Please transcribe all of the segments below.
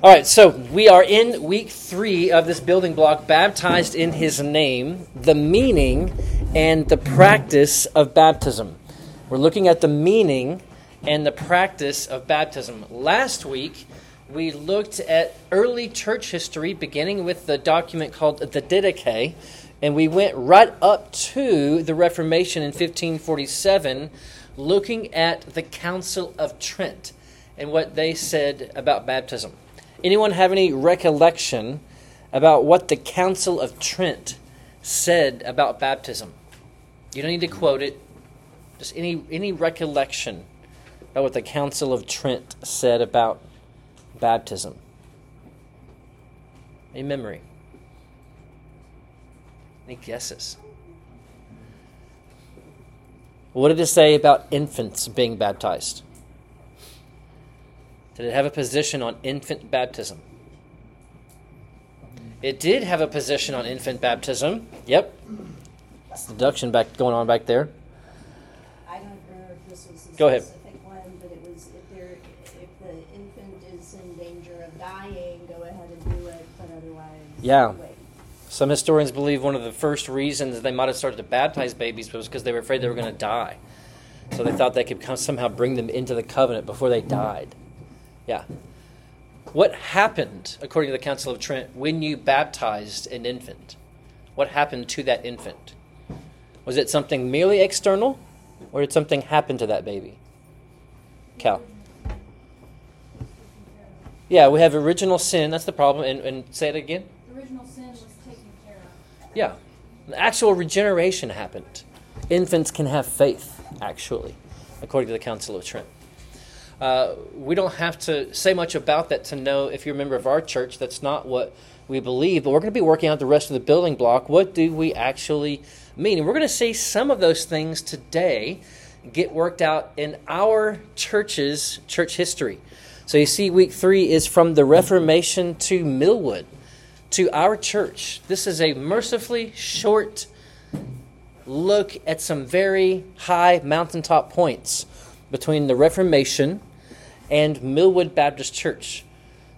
All right, so we are in week three of this building block, baptized in his name, the meaning and the practice of baptism. We're looking at the meaning and the practice of baptism. Last week, we looked at early church history, beginning with the document called the Didache, and we went right up to the Reformation in 1547, looking at the Council of Trent and what they said about baptism. Anyone have any recollection about what the Council of Trent said about baptism? You don't need to quote it. Just any any recollection about what the Council of Trent said about baptism. Any memory? Any guesses? What did it say about infants being baptized? Did it have a position on infant baptism? It did have a position on infant baptism. Yep. That's deduction back going on back there. I don't remember if this was a Go ahead. specific one, but it was if there if the infant is in danger of dying, go ahead and do it, but otherwise Yeah. wait. Some historians believe one of the first reasons they might have started to baptize babies was because they were afraid they were going to die. So they thought they could come, somehow bring them into the covenant before they died. Yeah. What happened, according to the Council of Trent, when you baptized an infant? What happened to that infant? Was it something merely external, or did something happen to that baby? Cal. Yeah, we have original sin. That's the problem. And, and say it again. Original sin was taken care of. Yeah. Actual regeneration happened. Infants can have faith, actually, according to the Council of Trent. Uh, we don't have to say much about that to know if you're a member of our church, that's not what we believe, but we're going to be working out the rest of the building block. What do we actually mean? And we're going to see some of those things today get worked out in our church's church history. So you see, week three is from the Reformation to Milwood to our church. This is a mercifully short look at some very high mountaintop points between the Reformation and Milwood Baptist Church.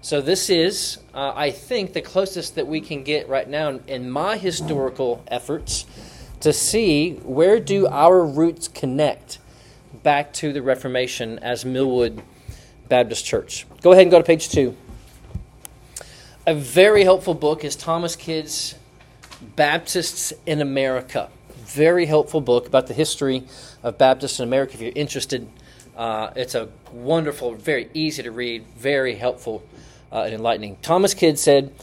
So this is, uh, I think, the closest that we can get right now in, my historical efforts to see where do our roots connect back to the Reformation as Milwood Baptist Church. Go ahead and go to page two. A very helpful book is Thomas Kidd's Baptists in America. Very helpful book about the history of Baptists in America. If you're interested, uh, it's a wonderful, very easy to read, very helpful uh, and enlightening. Thomas Kidd said,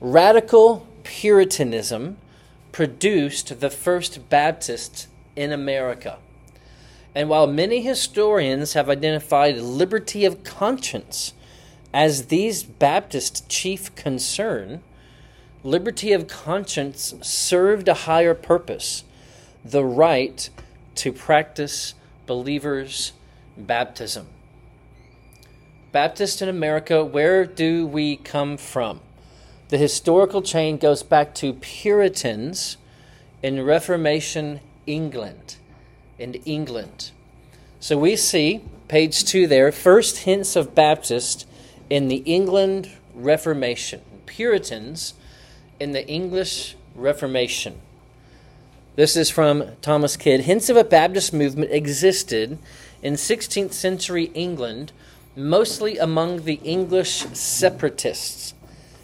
Radical Puritanism produced the first Baptists in America. And while many historians have identified liberty of conscience as these Baptist chief concern, liberty of conscience served a higher purpose the right to practice believers' baptism. Baptist in America, where do we come from? The historical chain goes back to Puritans in Reformation England. In England. So we see, page two there, first hints of Baptist in the England Reformation. Puritans in the English Reformation. This is from Thomas Kidd. Hints of a Baptist movement existed in 16th century England, mostly among the English separatists.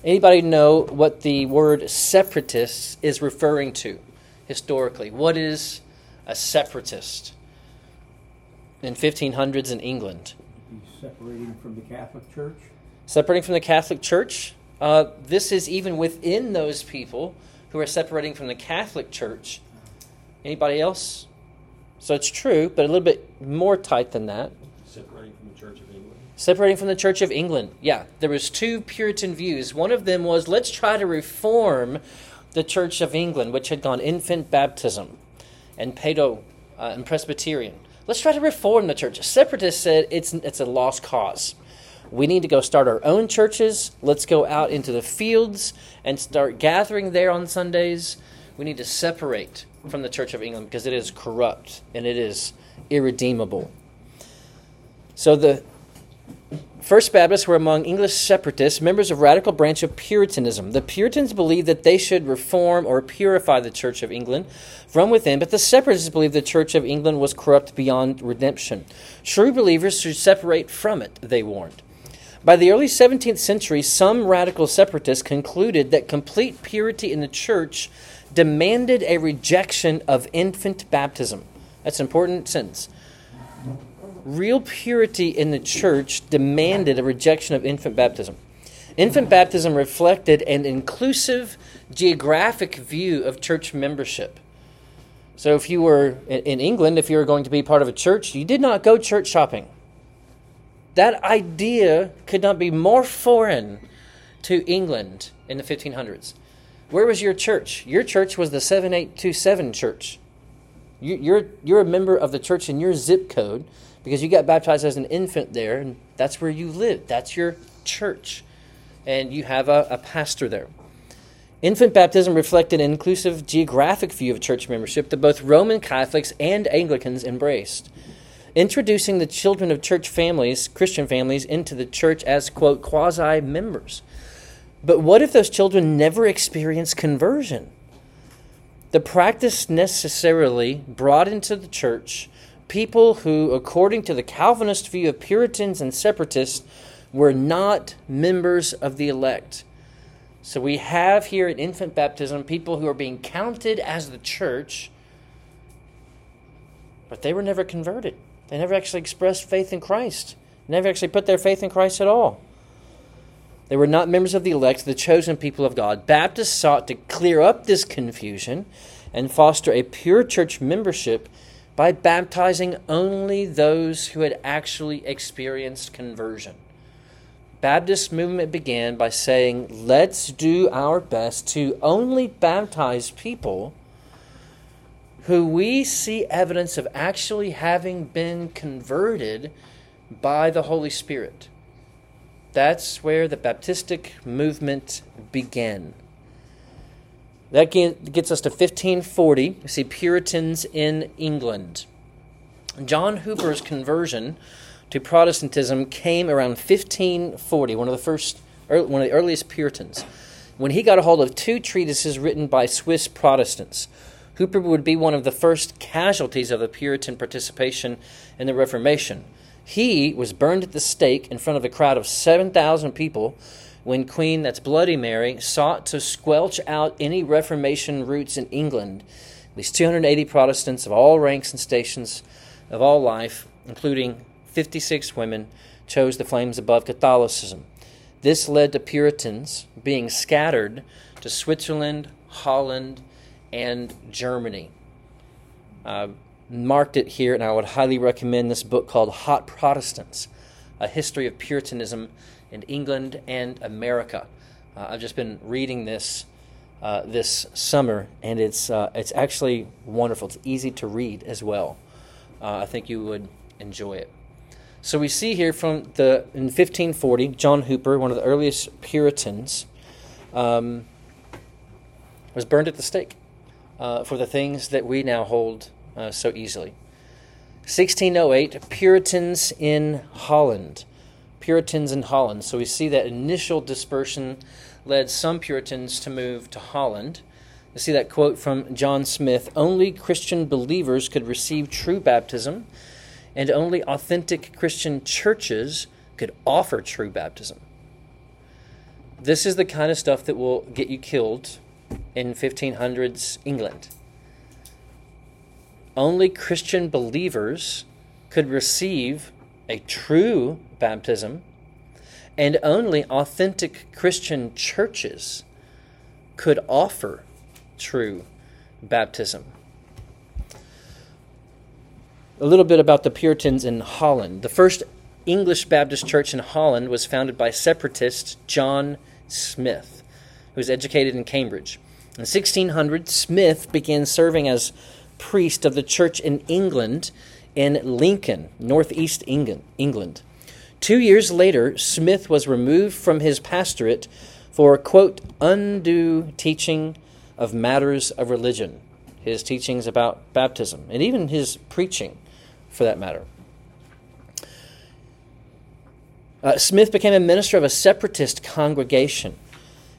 Anybody know what the word separatists is referring to historically? What is a separatist in 1500s in England? Separating from the Catholic Church? Separating from the Catholic Church. Uh, this is even within those people who are separating from the Catholic Church. Anybody else? So it's true, but a little bit more tight than that. Separating from the Church of England. Separating from the Church of England. Yeah, there was two Puritan views. One of them was let's try to reform the Church of England, which had gone infant baptism and pedo uh, and Presbyterian. Let's try to reform the church. Separatists said it's it's a lost cause. We need to go start our own churches. Let's go out into the fields and start gathering there on Sundays. We need to separate from the Church of England because it is corrupt and it is irredeemable. So the First Baptists were among English separatists, members of radical branch of Puritanism. The Puritans believed that they should reform or purify the Church of England from within, but the separatists believed the Church of England was corrupt beyond redemption. True believers should separate from it, they warned. By the early 17th century, some radical separatists concluded that complete purity in the church demanded a rejection of infant baptism. That's an important sentence real purity in the church demanded a rejection of infant baptism. Infant baptism reflected an inclusive geographic view of church membership. So, if you were in England, if you were going to be part of a church, you did not go church shopping. That idea could not be more foreign to England in the 1500s. Where was your church? Your church was the 7827 church. You're, you're a member of the church in your zip code because you got baptized as an infant there, and that's where you live. That's your church. And you have a, a pastor there. Infant baptism reflected an inclusive geographic view of church membership that both Roman Catholics and Anglicans embraced. Introducing the children of church families, Christian families, into the church as, quote, quasi members. But what if those children never experienced conversion? The practice necessarily brought into the church people who, according to the Calvinist view of Puritans and separatists, were not members of the elect. So we have here at infant baptism people who are being counted as the church, but they were never converted. They never actually expressed faith in Christ, never actually put their faith in Christ at all. They were not members of the elect, the chosen people of God. Baptists sought to clear up this confusion and foster a pure church membership by baptizing only those who had actually experienced conversion. Baptist movement began by saying, let's do our best to only baptize people who we see evidence of actually having been converted by the Holy Spirit. That's where the Baptistic movement began. That gets us to 1540. You see Puritans in England. John Hooper's conversion to Protestantism came around 1540, one of the first, er, one of the earliest Puritans, when he got a hold of two treatises written by Swiss Protestants. Hooper would be one of the first casualties of the Puritan participation in the Reformation. He was burned at the stake in front of a crowd of 7,000 people when Queen, that's Bloody Mary, sought to squelch out any Reformation roots in England. At least 280 Protestants of all ranks and stations of all life, including 56 women, chose the flames above Catholicism. This led to Puritans being scattered to Switzerland, Holland, and Germany. I marked it here, and I would highly recommend this book called Hot Protestants A History of Puritanism in England and America. Uh, I've just been reading this uh, this summer, and it's uh, it's actually wonderful. It's easy to read as well. Uh, I think you would enjoy it. So we see here from the in 1540, John Hooper, one of the earliest Puritans, um, was burned at the stake uh, for the things that we now hold uh, so easily. 1608, Puritans in Holland. Puritans in Holland. So we see that initial dispersion led some Puritans to move to Holland. You see that quote from John Smith only Christian believers could receive true baptism, and only authentic Christian churches could offer true baptism. This is the kind of stuff that will get you killed in 1500s England. Only Christian believers could receive a true baptism, and only authentic Christian churches could offer true baptism. A little bit about the Puritans in Holland. The first English Baptist church in Holland was founded by separatist John Smith, who was educated in Cambridge. In 1600, Smith began serving as priest of the church in England in Lincoln, northeast England. Two years later, Smith was removed from his pastorate for, quote, undue teaching of matters of religion, his teachings about baptism, and even his preaching, for that matter. Uh, Smith became a minister of a separatist congregation.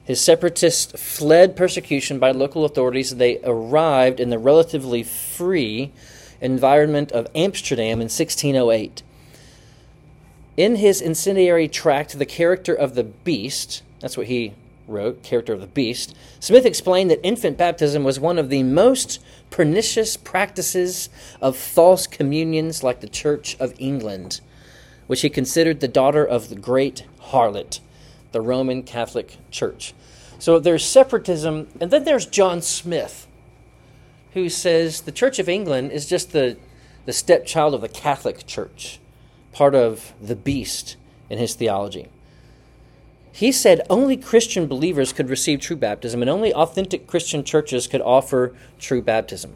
His separatists fled persecution by local authorities. They arrived in the relatively free environment of Amsterdam in 1608. In his incendiary tract, The Character of the Beast, that's what he wrote, Character of the Beast, Smith explained that infant baptism was one of the most pernicious practices of false communions like the Church of England, which he considered the daughter of the great harlot, the Roman Catholic Church. So there's separatism, and then there's John Smith, who says the Church of England is just the, the stepchild of the Catholic Church, part of the beast in his theology. He said only Christian believers could receive true baptism, and only authentic Christian churches could offer true baptism.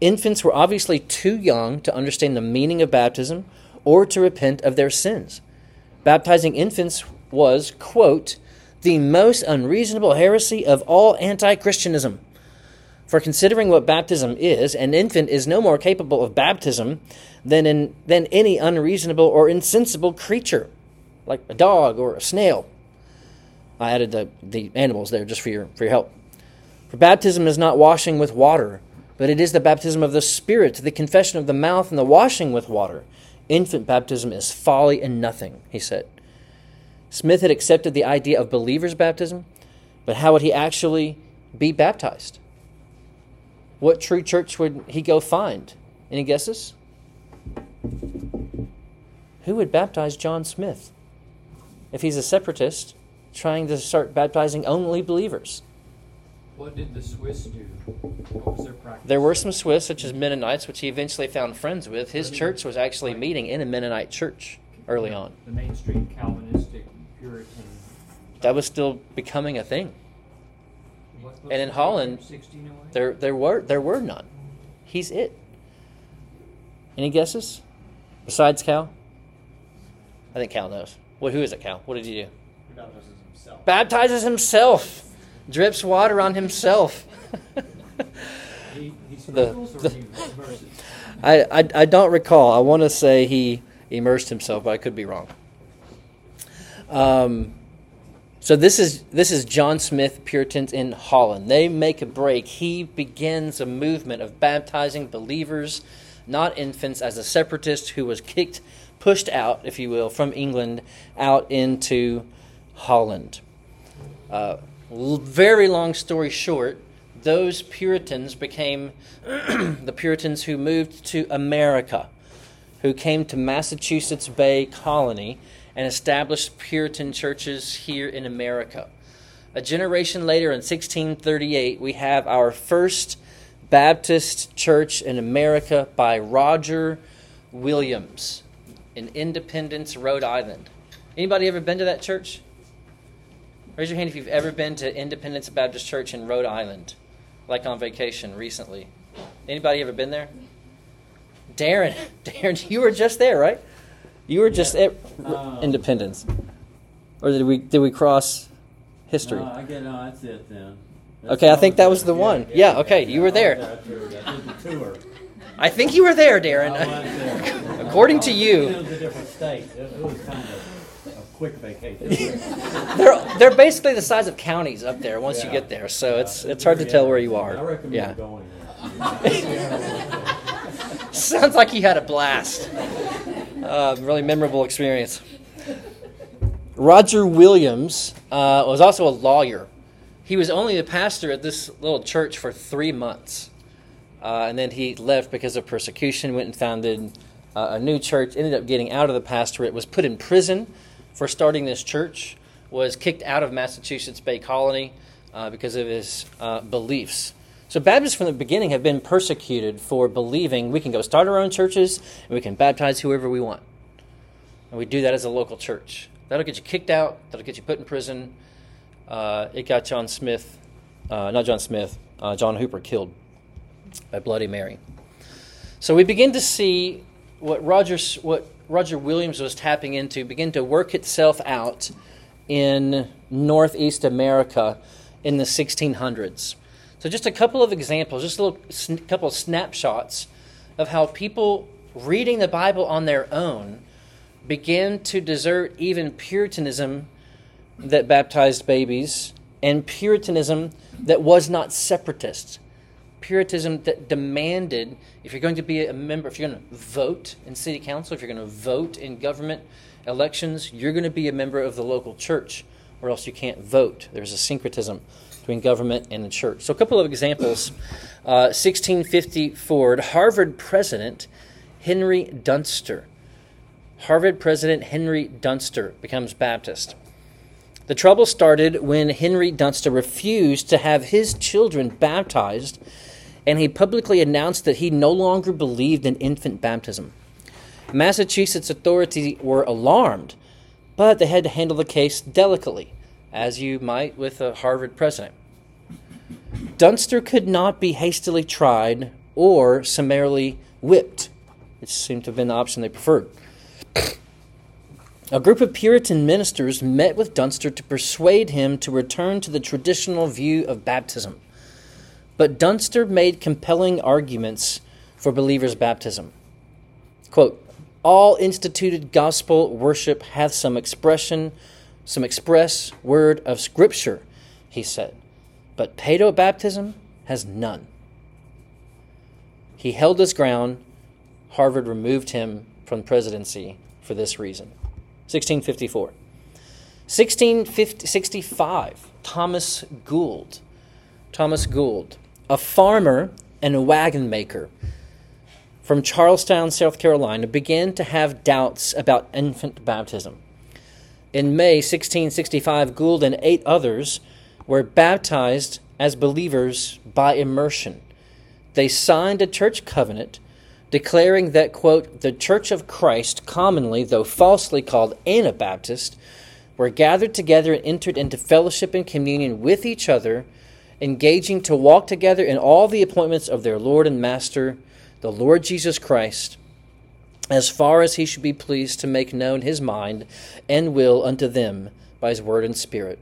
Infants were obviously too young to understand the meaning of baptism or to repent of their sins. Baptizing infants was, quote, the most unreasonable heresy of all anti Christianism. For considering what baptism is, an infant is no more capable of baptism than, in, than any unreasonable or insensible creature, like a dog or a snail. I added the, the animals there just for your, for your help. For baptism is not washing with water, but it is the baptism of the Spirit, the confession of the mouth, and the washing with water. Infant baptism is folly and nothing, he said. Smith had accepted the idea of believer's baptism, but how would he actually be baptized? What true church would he go find? Any guesses? Who would baptize John Smith? If he's a separatist, trying to start baptizing only believers. What did the Swiss do? What was their practice? There were some Swiss, such as Mennonites, which he eventually found friends with. His church was actually meeting in a Mennonite church early on. The mainstream Calvinistic Puritan. That was still becoming a thing. And in Holland, There, there were there were none. He's it. Any guesses? Besides Cal? I think Cal knows. What? Who is it, Cal? What did you do? He baptizes himself. Baptizes himself. Drips water on himself. He, he The- the- he? I, I, I don't recall. I want to say he immersed himself, but I could be wrong. Um, so this is this is John Smith Puritans in Holland. They make a break. He begins a movement of baptizing believers, not infants, as a separatist who was kicked, pushed out, if you will, from England out into Holland. Uh, very long story short, those Puritans became the Puritans who moved to America, who came to Massachusetts Bay Colony and established Puritan churches here in America. A generation later, in 1638, we have our first Baptist church in America by Roger Williams in Independence, Rhode Island. Anybody ever been to that church? Raise your hand if you've ever been to Independence Baptist Church in Rhode Island, like on vacation recently. Anybody ever been there? Darren, Darren, you were just there, right? You were just at Uh, Independence, or did we did we cross history? No, I get, no, that's it then. Okay, I think that was the one. Yeah, okay, you were there. I did the tour. I think you were there, Darren. there. According to It you, was a different state. It it was kind of a quick vacation. they're they're basically the size of counties up there once you get there, so it's it's hard to tell where you are. I recommend Yeah, going sounds like he had a blast. Uh, really memorable experience. Roger Williams uh, was also a lawyer. He was only the pastor at this little church for three months. Uh, and then he left because of persecution, went and founded uh, a new church, ended up getting out of the pastorate, was put in prison for starting this church, was kicked out of Massachusetts Bay Colony uh, because of his uh, beliefs. So Baptists from the beginning have been persecuted for believing we can go start our own churches and we can baptize whoever we want. And we do that as a local church. That'll get you kicked out, that'll get you put in prison. Uh, it got John Smith, uh, not John Smith, uh, John Hooper killed by Bloody Mary. So we begin to see what Roger, what Roger Williams was tapping into begin to work itself out in Northeast America in the 1600s. So just a couple of examples, just a little sn- couple of snapshots of how people reading the Bible on their own began to desert even Puritanism that baptized babies and Puritanism that was not separatist. Puritanism that demanded if you're going to be a member, if you're going to vote in city council, if you're going to vote in government elections, you're going to be a member of the local church, or else you can't vote. There's a syncretism between government and the church. So, a couple of examples. Uh, 1654, Harvard president Henry Dunster. Harvard president Henry Dunster becomes Baptist. The trouble started when Henry Dunster refused to have his children baptized, and he publicly announced that he no longer believed in infant baptism. Massachusetts authorities were alarmed, but they had to handle the case delicately, as you might with a Harvard president. Dunster could not be hastily tried or summarily whipped. It seemed to have been the option they preferred. A group of Puritan ministers met with Dunster to persuade him to return to the traditional view of baptism. But Dunster made compelling arguments for believers' baptism. Quote, all instituted gospel worship hath some expression, some express word of scripture, he said, but paedo baptism has none. He held his ground. Harvard removed him from presidency for this reason. 1654. 1665, Thomas Gould. Thomas Gould, a farmer and a wagon maker from Charlestown, South Carolina, began to have doubts about infant baptism. In May 1665, Gould and eight others were baptized as believers by immersion. They signed a church covenant declaring that, quote, the Church of Christ, commonly, though falsely called Anabaptist, were gathered together and entered into fellowship and communion with each other, engaging to walk together in all the appointments of their Lord and Master, the Lord Jesus Christ, as far as he should be pleased to make known his mind and will unto them by his word and spirit.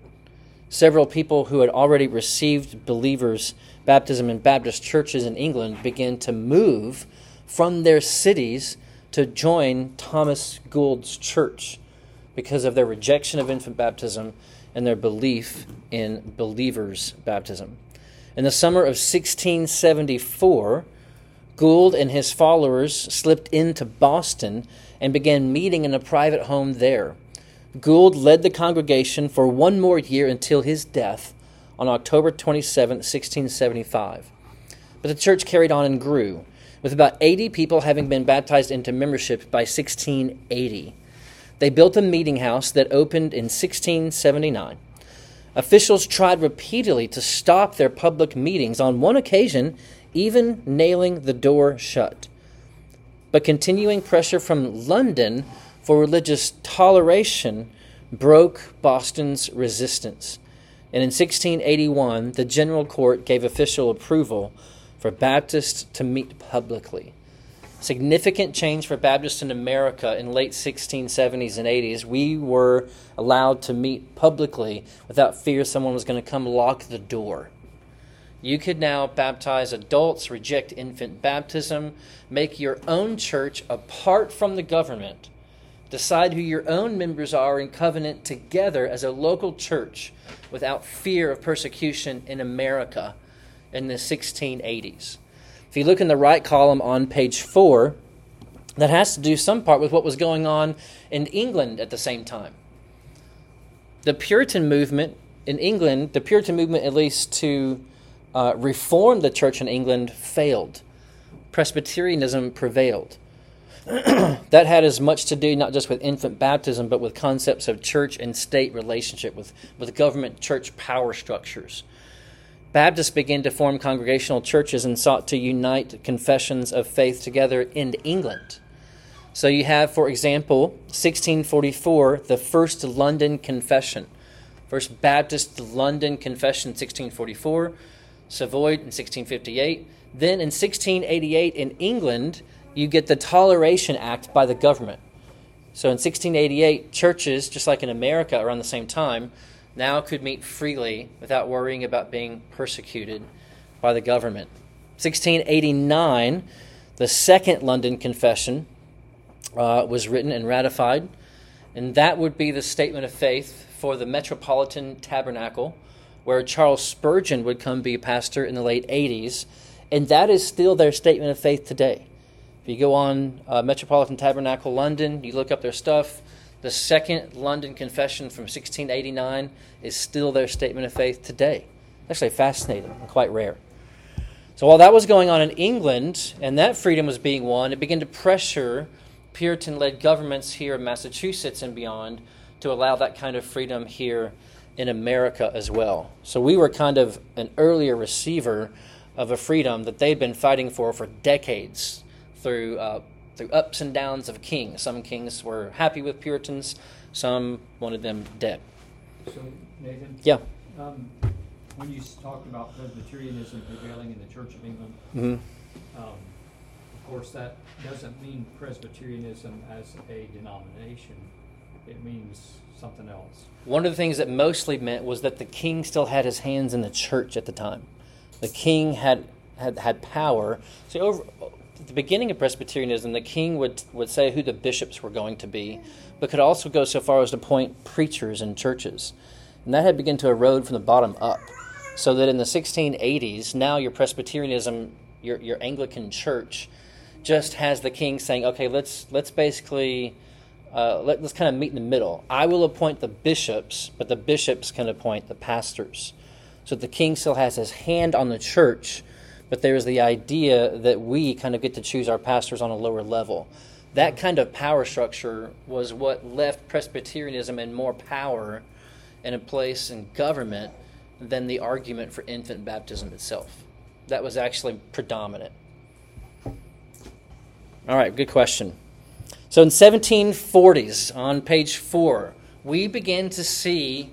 Several people who had already received believers' baptism in Baptist churches in England began to move from their cities to join Thomas Gould's church because of their rejection of infant baptism and their belief in believers' baptism. In the summer of 1674, Gould and his followers slipped into Boston and began meeting in a private home there. Gould led the congregation for one more year until his death on October 27, 1675. But the church carried on and grew with about 80 people having been baptized into membership by 1680. They built a meeting house that opened in 1679. Officials tried repeatedly to stop their public meetings, on one occasion, even nailing the door shut. But continuing pressure from London for religious toleration broke Boston's resistance. And in 1681, the General Court gave official approval for Baptists to meet publicly. Significant change for Baptists in America in late 1670s and 80s. We were allowed to meet publicly without fear someone was going to come lock the door. You could now baptize adults, reject infant baptism, make your own church apart from the government, decide who your own members are in covenant together as a local church without fear of persecution in America in the 1680s. If you look in the right column on page 4, that has to do some part with what was going on in England at the same time. The Puritan movement in England, the Puritan movement, at least to uh, reform the church in England, failed. Presbyterianism prevailed. that had as much to do not just with infant baptism, but with concepts of church and state relationship, with, with government church power structures. Baptists began to form congregational churches and sought to unite confessions of faith together in England. So you have, for example, 1644, the First London Confession. First Baptist London Confession, 1644, Savoy in 1658. Then in 1688 in England, you get the Toleration Act by the government. So in 1688, churches, just like in America around the same time, now could meet freely without worrying about being persecuted by the government. 1689, the Second London Confession uh, was written and ratified And that would be the statement of faith for the Metropolitan Tabernacle, where Charles Spurgeon would come be a pastor in the late 80s. And that is still their statement of faith today. If you go on uh, Metropolitan Tabernacle London, you look up their stuff, the Second London Confession from 1689 is still their statement of faith today. Actually, fascinating and quite rare. So while that was going on in England and that freedom was being won, it began to pressure Puritan led governments here in Massachusetts and beyond to allow that kind of freedom here in America as well. So we were kind of an earlier receiver of a freedom that they'd been fighting for for decades through, uh, through ups and downs of kings. Some kings were happy with Puritans, some wanted them dead. So, Nathan? Yeah. Um, when you talked about Presbyterianism prevailing in the Church of England, hmm um, of course, that doesn't mean Presbyterianism as a denomination. It means something else. One of the things that mostly meant was that the king still had his hands in the church at the time. The king had had, had power. So over the beginning of Presbyterianism, the king would would say who the bishops were going to be, but could also go so far as to appoint preachers in churches. And that had begun to erode from the bottom up. So that in the 1680s, now your Presbyterianism, your, your Anglican church, just has the king saying, okay, let's, let's basically uh, let, us kind of meet in the middle. I will appoint the bishops, but the bishops can appoint the pastors. So the king still has his hand on the church, but there's the idea that we kind of get to choose our pastors on a lower level. That kind of power structure was what left Presbyterianism in more power and a place in government than the argument for infant baptism itself. That was actually predominant. All right, good question. So in 1740s, on page four, we begin to see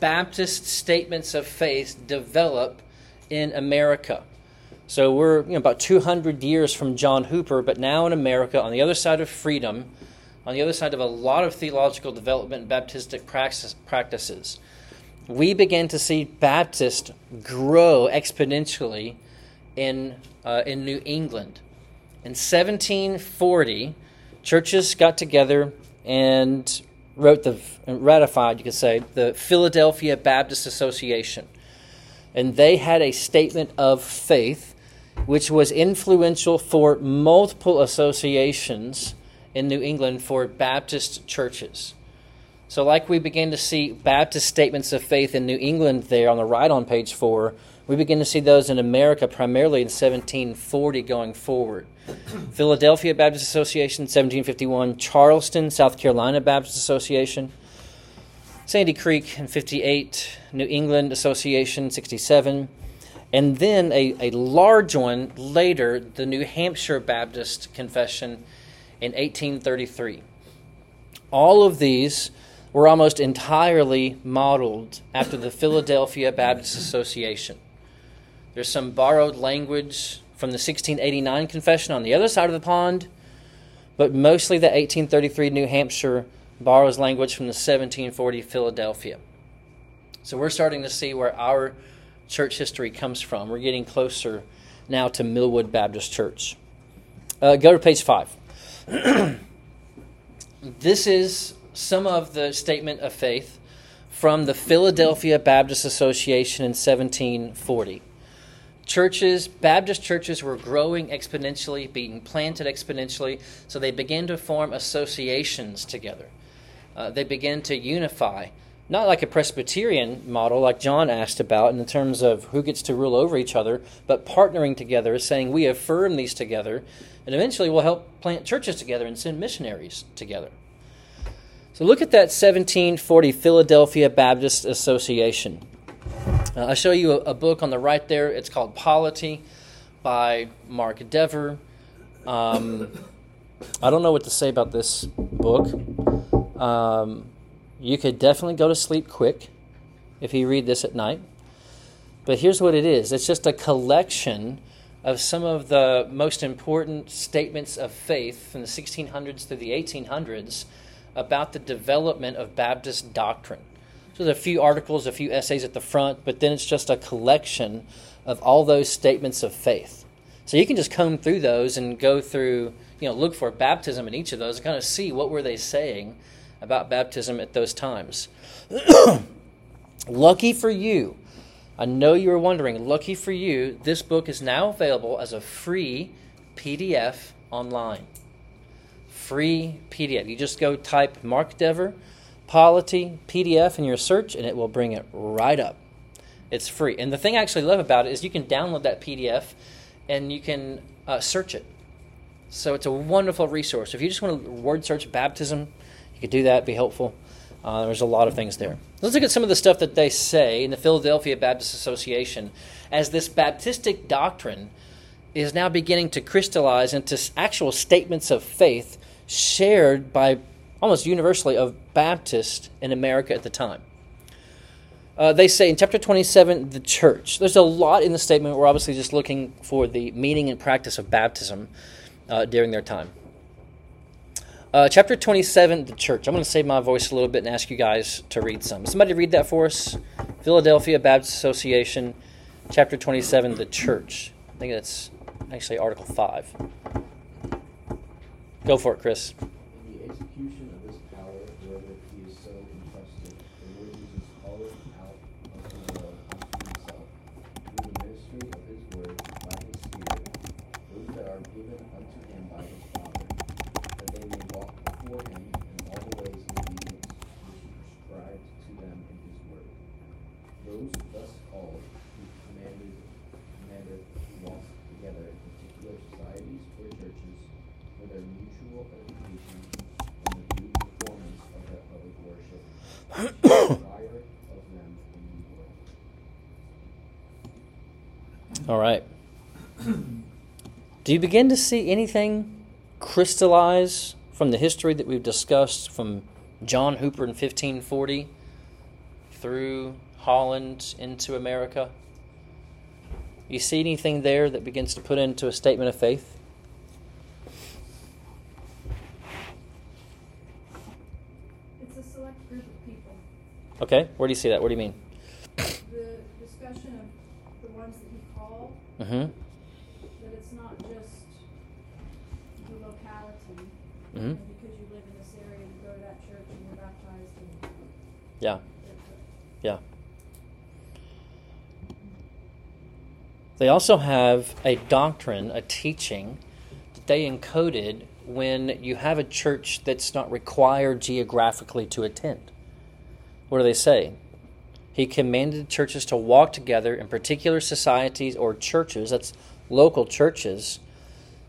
Baptist statements of faith develop in America. So we're you know, about 200 years from John Hooper, but now in America, on the other side of freedom, on the other side of a lot of theological development and Baptistic practices, we begin to see Baptist grow exponentially in, uh, in New England. In 1740, churches got together and wrote the ratified, you could say, the Philadelphia Baptist Association. And they had a statement of faith which was influential for multiple associations in New England for Baptist churches. So, like we begin to see Baptist statements of faith in New England there on the right on page four, we begin to see those in America primarily in 1740 going forward. Philadelphia Baptist Association, 1751, Charleston, South Carolina Baptist Association, Sandy Creek in 58, New England Association, 67, and then a, a large one later, the New Hampshire Baptist Confession in 1833. All of these were almost entirely modeled after the Philadelphia Baptist Association. There's some borrowed language from the 1689 confession on the other side of the pond, but mostly the 1833 New Hampshire borrows language from the 1740 Philadelphia. So we're starting to see where our church history comes from. We're getting closer now to Milwood Baptist Church. Uh, go to page five. this is some of the statement of faith from the Philadelphia Baptist Association in 1740 churches, Baptist churches were growing exponentially, being planted exponentially, so they began to form associations together. Uh, they began to unify, not like a Presbyterian model, like John asked about, in terms of who gets to rule over each other, but partnering together, saying we affirm these together, and eventually we'll help plant churches together and send missionaries together. So look at that 1740 Philadelphia Baptist Association. Uh, I show you a, a, book on the right there. It's called Polity by Mark Dever. Um, I don't know what to say about this book. Um, you could definitely go to sleep quick if you read this at night. But here's what it is it's just a collection of some of the most important statements of faith from the 1600s through the 1800s about the development of Baptist doctrine. So there's a few articles, a few essays at the front, but then it's just a collection of all those statements of faith. So you can just comb through those and go through, you know, look for baptism in each of those and kind of see what were they saying about baptism at those times. lucky for you, I know you were wondering, lucky for you, this book is now available as a free PDF online. Free PDF. You just go type Mark Dever, polity, PDF in your search, and it will bring it right up. It's free. And the thing I actually love about it is you can download that PDF and you can uh, search it. So it's a wonderful resource. If you just want to word search baptism, could do that, be helpful. Uh, there's a lot of things there. Let's look at some of the stuff that they say in the Philadelphia Baptist Association as this Baptistic doctrine is now beginning to crystallize into actual statements of faith shared by almost universally of Baptists in America at the time. Uh, they say in chapter 27, the church. There's a lot in the statement. We're obviously just looking for the meaning and practice of baptism uh, during their time. Uh, chapter 27, the church. I'm going to save my voice a little bit and ask you guys to read some. Somebody read that for us. Philadelphia Baptist Association, chapter 27, the church. I think that's actually Article 5. Go for it, Chris. The execution of this power, wherever he is so entrusted, the Lord uses calleth out of the world unto himself, through the ministry of his word by his Spirit, those that are given unto him by his Father, that they may walk before him in all the ways of obedience which he prescribed to them in his word. Those thus called, he commanded, commanded to walk together in particular societies or churches for their mutual edification and the due performance of that public worship, desire of them in the world. All right. Do you begin to see anything crystallize from the history that we've discussed from John Hooper in 1540 through Holland into America? You see anything there that begins to put into a statement of faith? It's a select group of people. Okay, where do you see that? What do you mean? The discussion of the ones that he called, Mm-hmm. that it's not just the locality. Mhm. and Because you live in this area, you go to that church and you're baptized and. Yeah, yeah. They also have a doctrine, a teaching that they encoded when you have a church that's not required geographically to attend. What do they say? He commanded churches to walk together in particular societies or churches, that's local churches,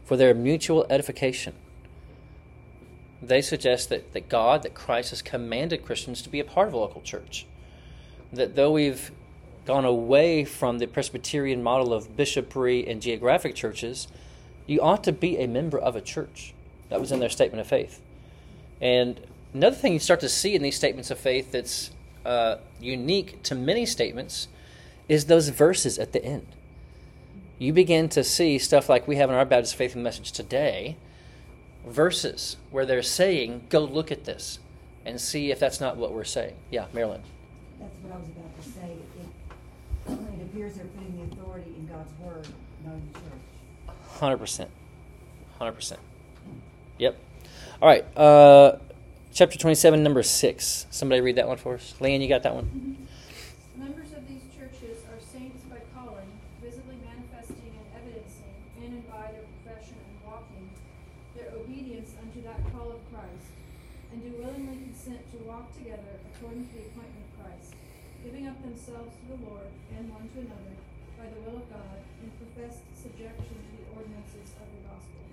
for their mutual edification. They suggest that, that God, that Christ has commanded Christians to be a part of a local church. That though we've gone away from the Presbyterian model of bishopry and geographic churches, you ought to be a member of a church. That was in their statement of faith. And another thing you start to see in these statements of faith that's uh, unique to many statements is those verses at the end. You begin to see stuff like we have in our Baptist Faith and Message today verses where they're saying, go look at this and see if that's not what we're saying. Yeah, Marilyn. That's what I was about to say. It, it appears they're putting the authority in God's word, not in the church. Hundred percent, hundred percent. Yep. All right. Uh, chapter twenty-seven, number six. Somebody read that one for us. Leanne, you got that one. Members of these churches are saints by calling, visibly manifesting and evidencing, in and by their profession and walking, their obedience unto that call of Christ, and do willingly consent to walk together according to the appointment of Christ, giving up themselves to the Lord and one to another by the will of God, in professed subjection to the ordinances of the gospel.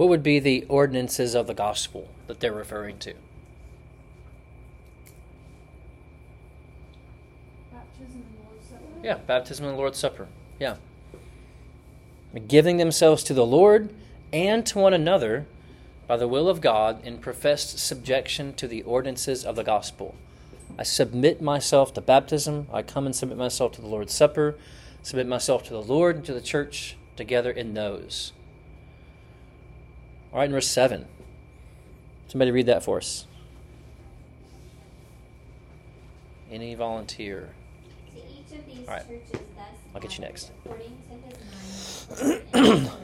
What would be the ordinances of the gospel that they're referring to? Baptism and Lord's Supper. Yeah, baptism and the Lord's Supper. Yeah. Giving themselves to the Lord and to one another by the will of God in professed subjection to the ordinances of the gospel. I submit myself to baptism. I come and submit myself to the Lord's Supper, submit myself to the Lord and to the church together in those. All right, in verse 7. Somebody read that for us. Any volunteer? To each of these All right. churches thus I'll get you next. According to his mind, word and his word.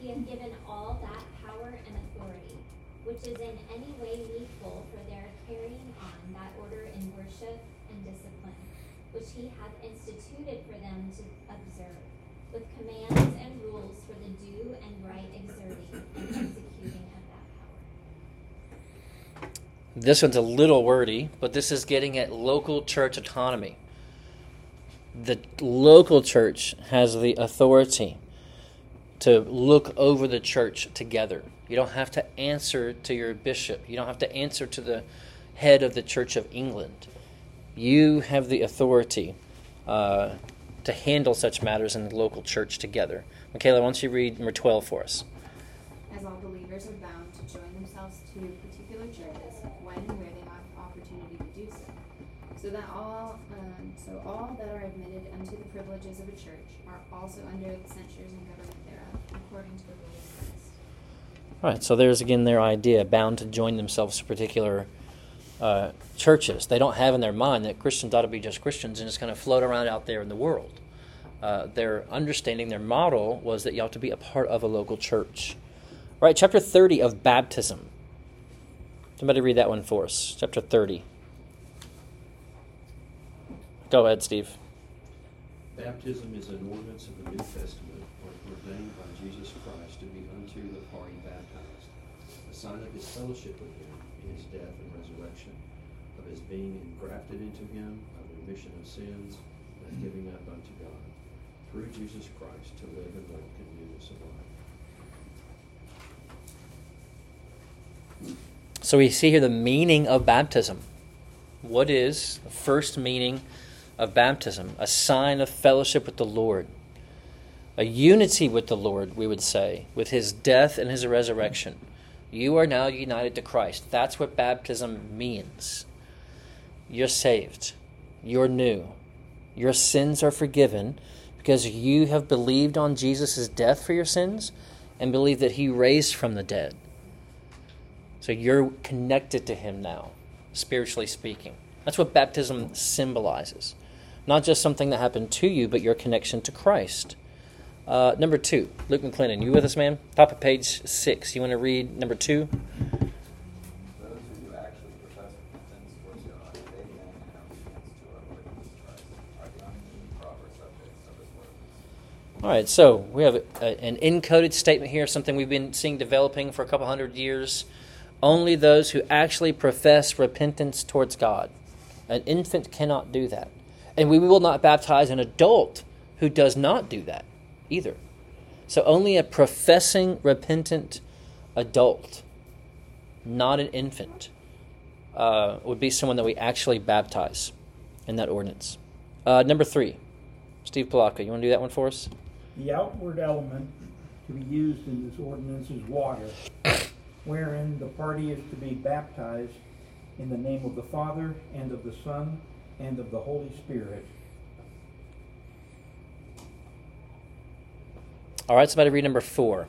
He has given all that power and authority, which is in any way needful for their carrying on that order in worship and discipline, which he hath instituted for them to observe, with commands and rules for the due and right exerting and executing of that power. This one's a little wordy, but this is getting at local church autonomy. The local church has the authority to look over the church together. You don't have to answer to your bishop, you don't have to answer to the head of the Church of England. You have the authority uh, to handle such matters in the local church together. Michaela, why don't you read number 12 for us? as all believers are bound to join themselves to particular churches when and where they have opportunity to do so. So that all, um, so all that are admitted unto the privileges of a church are also under the censures and government thereof, according to the rule of Christ. All right, so there's again their idea, bound to join themselves to particular uh, churches. They don't have in their mind that Christians ought to be just Christians and just kind of float around out there in the world. Uh, their understanding, their model was that you ought to be a part of a local church. All right, chapter 30 of baptism. Somebody read that one for us. Chapter 30. Go ahead, Steve. Baptism is an ordinance of the New Testament ordained by Jesus Christ to be unto the party baptized, a sign of his fellowship with him in his death and resurrection, of his being engrafted into him, of remission of sins, and of giving up unto God, through Jesus Christ to live and walk in newness of life. So we see here the meaning of baptism. What is the first meaning of baptism? A sign of fellowship with the Lord, a unity with the Lord, we would say, with his death and his resurrection. You are now united to Christ. That's what baptism means. You're saved, you're new, your sins are forgiven because you have believed on Jesus' death for your sins and believe that he raised from the dead. So you're connected to Him now, spiritually speaking. That's what baptism symbolizes. Not just something that happened to you, but your connection to Christ. Uh, number two, Luke McClendon, you with us, man? Top of page six. You want to read number two? All right, so we have a, an encoded statement here, something we've been seeing developing for a couple hundred years. Only those who actually profess repentance towards God. An infant cannot do that. And we will not baptize an adult who does not do that either. So only a professing repentant adult, not an infant, uh, would be someone that we actually baptize in that ordinance. Uh, number three, Steve Palaka, you want to do that one for us? The outward element to be used in this ordinance is water, wherein the party is to be baptized in the name of the Father, and of the Son, and of the Holy Spirit. All right, somebody read number four.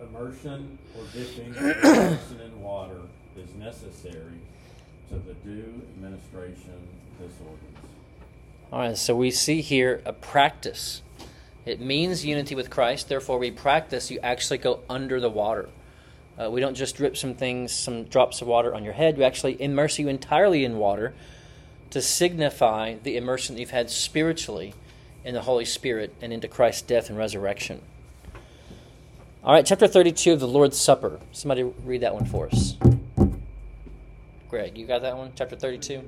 Immersion or dipping a person in water is necessary to the due administration of this ordinance. All right, so we see here a practice. It means unity with Christ, therefore, we practice, you actually go under the water. Uh, we don't just drip some things, some drops of water on your head. We actually immerse you entirely in water to signify the immersion that you've had spiritually in the Holy Spirit and into Christ's death and resurrection. All right, chapter 32 of the Lord's Supper. Somebody read that one for us. Greg, you got that one? Chapter 32?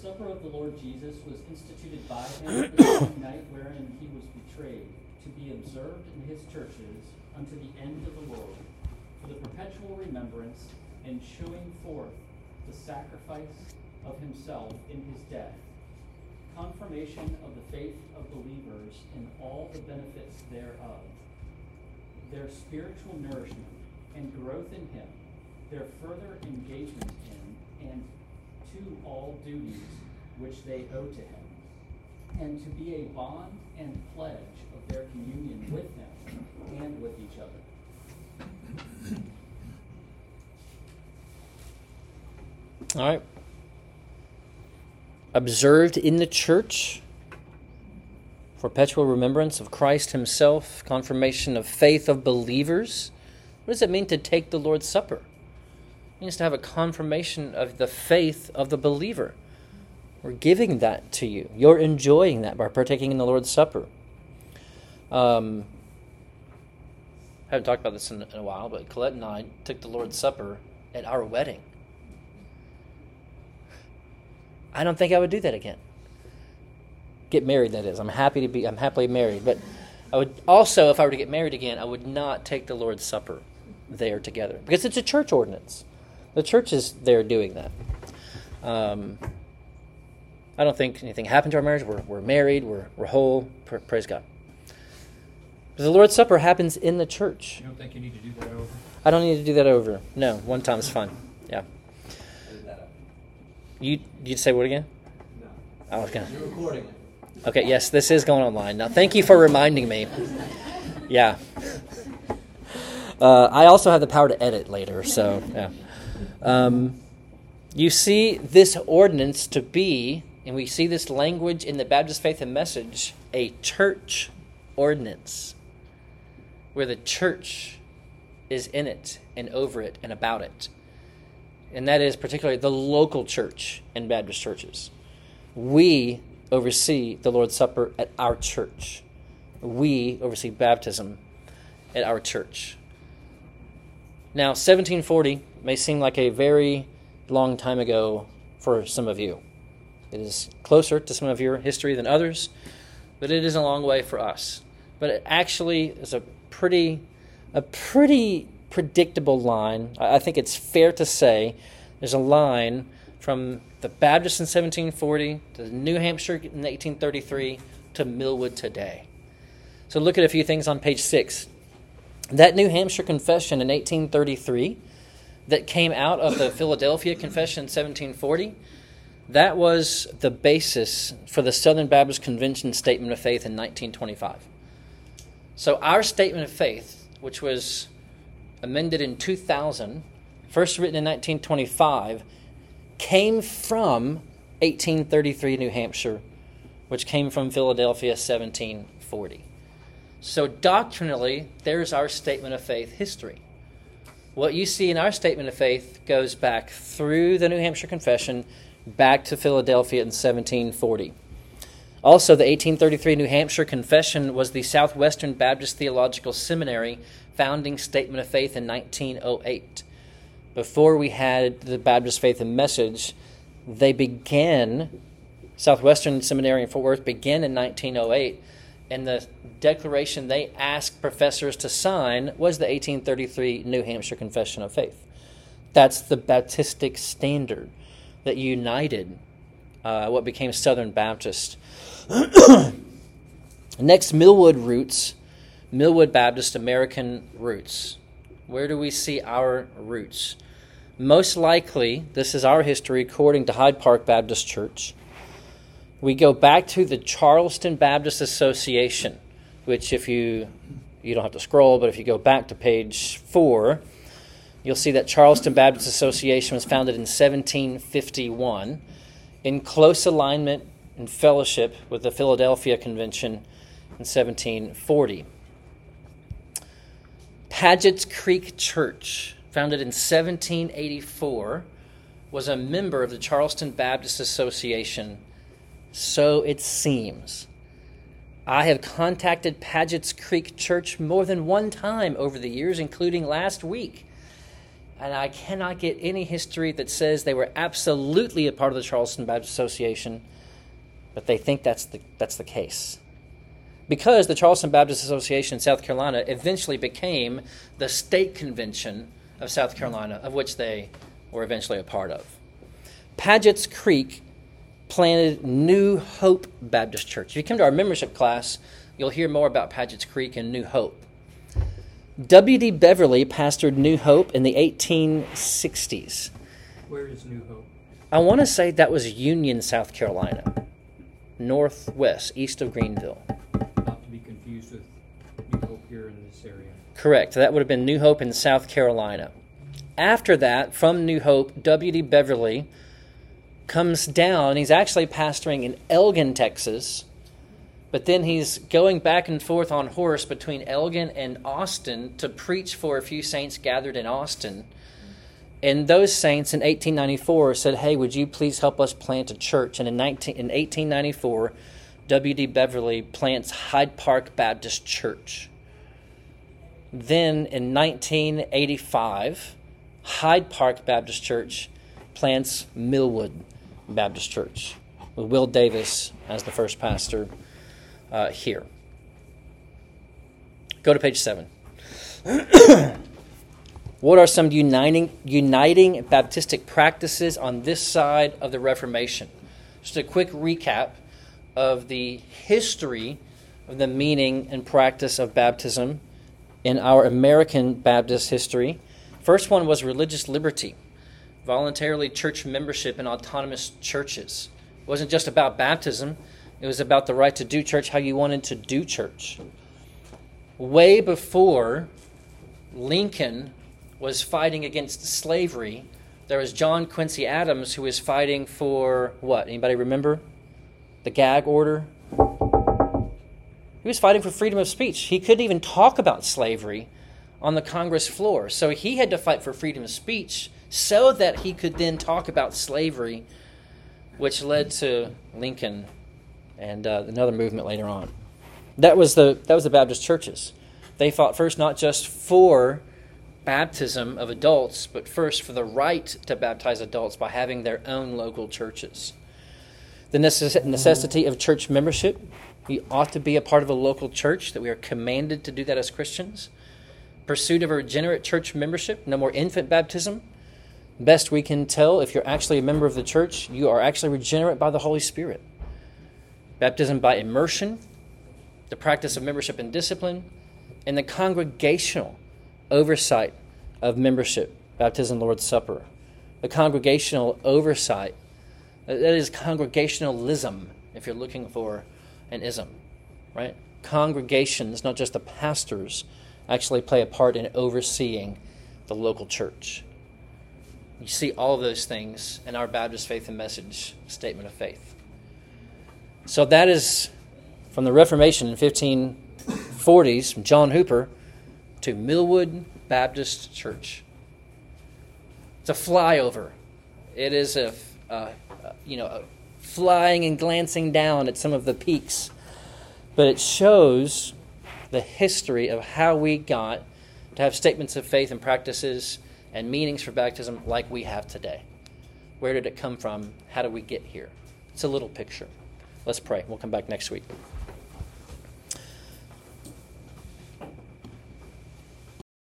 The supper of the Lord Jesus was instituted by him the night wherein he was betrayed, to be observed in his churches unto the end of the world, for the perpetual remembrance and showing forth the sacrifice of himself in his death, confirmation of the faith of believers in all the benefits thereof, their spiritual nourishment and growth in him, their further engagement in and to all duties which they owe to him, and to be a bond and pledge of their communion with him and with each other. All right. Observed in the church perpetual remembrance of Christ Himself, confirmation of faith of believers. What does it mean to take the Lord's Supper? It means to have a confirmation of the faith of the believer. We're giving that to you. You're enjoying that by partaking in the Lord's Supper. Um, I haven't talked about this in, in a while, but Colette and I took the Lord's Supper at our wedding. I don't think I would do that again. Get married, that is. I'm happy to be. I'm happily married, but I would also, if I were to get married again, I would not take the Lord's Supper there together because it's a church ordinance. The church is there doing that. Um, I don't think anything happened to our marriage. We're, we're married. We're, we're whole. praise God. But the Lord's Supper happens in the church. You don't think you need to do that over? I don't need to do that over. No, one time is fine. Yeah. You you say what again? No. I was gonna. You're recording it. Okay. Yes, this is going online now. Thank you for reminding me. Yeah. Uh, I also have the power to edit later, so yeah. Um, you see this ordinance to be, and we see this language in the Baptist Faith and Message, a church ordinance, where the church is in it and over it and about it and that is particularly the local church and Baptist churches. We oversee the Lord's Supper at our church. We oversee baptism at our church. Now, 1740 may seem like a very long time ago for some of you. It is closer to some of your history than others, but it is a long way for us. But it actually is a pretty, a pretty predictable line. I think it's fair to say there's a line from the Baptist in 1740 to New Hampshire in 1833 to Milwood today. So look at a few things on page six. That New Hampshire Confession in 1833 that came out of the Philadelphia Confession in 1740, that was the basis for the Southern Baptist Convention Statement of Faith in 1925. So our statement of faith, which was amended in 2000, first written in 1925, came from 1833 New Hampshire, which came from Philadelphia 1740. So, doctrinally, there's our statement of faith history. What you see in our statement of faith goes back through the New Hampshire Confession back to Philadelphia in 1740. Also, the 1833 New Hampshire Confession was the Southwestern Baptist Theological Seminary founding statement of faith in 1908. Before we had the Baptist Faith and Message, they began, Southwestern Seminary in Fort Worth began in 1908, and the declaration they asked professors to sign was the 1833 New Hampshire Confession of Faith. That's the Baptistic standard that united uh, what became Southern Baptist. Next, Milwood roots Milwood Baptist American roots. Where do we see our roots? Most likely, this is our history according to Hyde Park Baptist Church. We go back to the Charleston Baptist Association, which, if you you don't have to scroll, but if you go back to page four, you'll see that Charleston Baptist Association was founded in 1751 in close alignment and fellowship with the Philadelphia Convention in 1740. Padgett's Creek Church, founded in 1784, was a member of the Charleston Baptist Association, so it seems. I have contacted Padgett's Creek Church more than one time over the years, including last week. And I cannot get any history that says they were absolutely a part of the Charleston Baptist Association, but they think that's the, that's the case because the Charleston Baptist Association in South Carolina eventually became the state convention of South Carolina, of which they were eventually a part of. Padgett's Creek planted New Hope Baptist Church. If you come to our membership class, you'll hear more about Padgett's Creek and New Hope. W.D. Beverly pastored New Hope in the 1860s. Where is New Hope? I want to say that was Union, South Carolina, northwest, east of Greenville Not to be confused with New Hope here in this area. Correct. That would have been New Hope in South Carolina. After that, from New Hope, W.D. Beverly comes down. He's actually pastoring in Elgin, Texas, But then he's going back and forth on horse between Elgin and Austin to preach for a few saints gathered in Austin. And those saints in 1894 said, Hey, would you please help us plant a church? And in, 19, in 1894, W.D. Beverly plants Hyde Park Baptist Church. Then in 1985, Hyde Park Baptist Church plants Milwood Baptist Church with Will Davis as the first pastor uh, here. Go to page seven. what are some uniting, uniting Baptistic practices on this side of the Reformation? Just a quick recap of the history of the meaning and practice of baptism in our American Baptist history. First one was religious liberty, voluntarily church membership in autonomous churches. It wasn't just about baptism, it was about the right to do church how you wanted to do church. Way before Lincoln was fighting against slavery, there was John Quincy Adams who was fighting for what? Anybody remember? The gag order? He was fighting for freedom of speech. He couldn't even talk about slavery on the Congress floor. So he had to fight for freedom of speech so that he could then talk about slavery, which led to Lincoln and uh, another movement later on. That was the that was the Baptist churches. They fought first not just for baptism of adults, but first for the right to baptize adults by having their own local churches. The necess- necessity of church membership. We ought to be a part of a local church, that we are commanded to do that as Christians. Pursuit of a regenerate church membership, no more infant baptism. Best we can tell, if you're actually a member of the church, you are actually regenerate by the Holy Spirit baptism by immersion, the practice of membership and discipline, and the congregational oversight of membership, baptism, Lord's Supper. The congregational oversight, that is congregationalism, if you're looking for an ism, right? Congregations, not just the pastors, actually play a part in overseeing the local church. You see all of those things in our Baptist Faith and Message statement of faith. So that is from the Reformation in 1540s, from John Hooper to Milwood Baptist Church. It's a flyover. It is a, you know, a flying and glancing down at some of the peaks, but it shows the history of how we got to have statements of faith and practices and meanings for baptism like we have today. Where did it come from? How did we get here? It's a little picture. Let's pray. We'll come back next week.